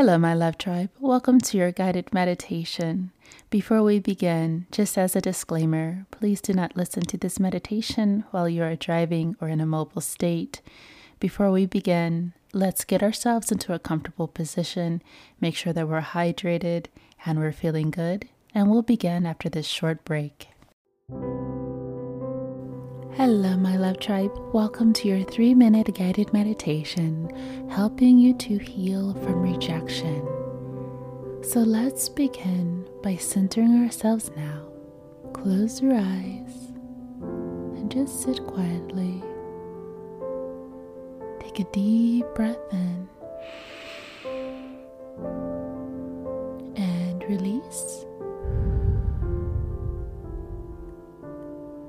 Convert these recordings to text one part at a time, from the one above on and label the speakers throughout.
Speaker 1: Hello, my love tribe. Welcome to your guided meditation. Before we begin, just as a disclaimer, please do not listen to this meditation while you are driving or in a mobile state. Before we begin, let's get ourselves into a comfortable position, make sure that we're hydrated and we're feeling good, and we'll begin after this short break. Hello, my love tribe. Welcome to your three minute guided meditation, helping you to heal from rejection. So let's begin by centering ourselves now. Close your eyes and just sit quietly. Take a deep breath in and release.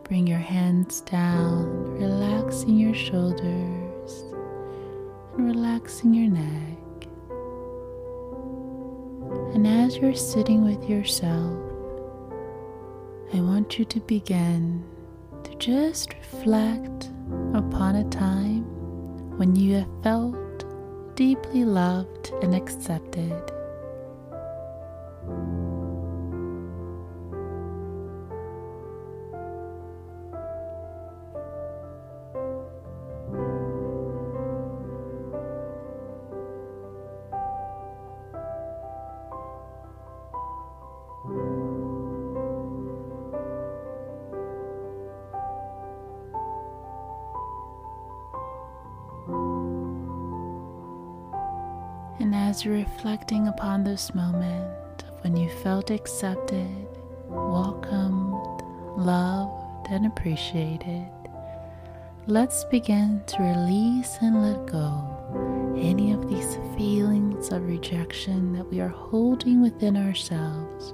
Speaker 1: Bring your hands down, relaxing your shoulders and relaxing your neck. And as you're sitting with yourself, I want you to begin to just reflect upon a time when you have felt deeply loved and accepted. And as you're reflecting upon this moment of when you felt accepted, welcomed, loved, and appreciated, let's begin to release and let go any of these feelings of rejection that we are holding within ourselves.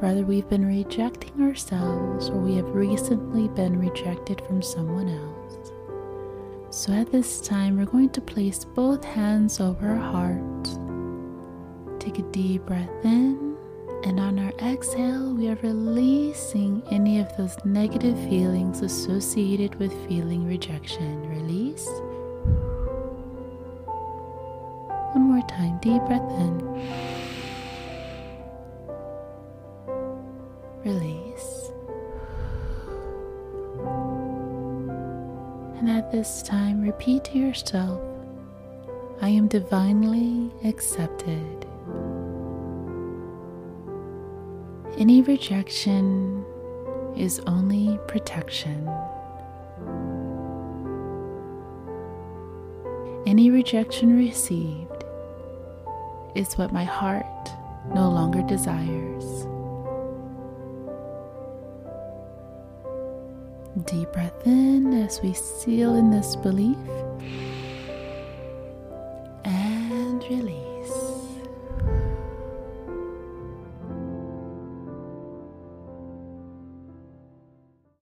Speaker 1: Rather, we've been rejecting ourselves or we have recently been rejected from someone else. So at this time, we're going to place both hands over our heart. Take a deep breath in, and on our exhale, we are releasing any of those negative feelings associated with feeling rejection. Release. One more time, deep breath in. Release. And at this time, repeat to yourself I am divinely accepted. Any rejection is only protection. Any rejection received is what my heart no longer desires. Deep breath in as we seal in this belief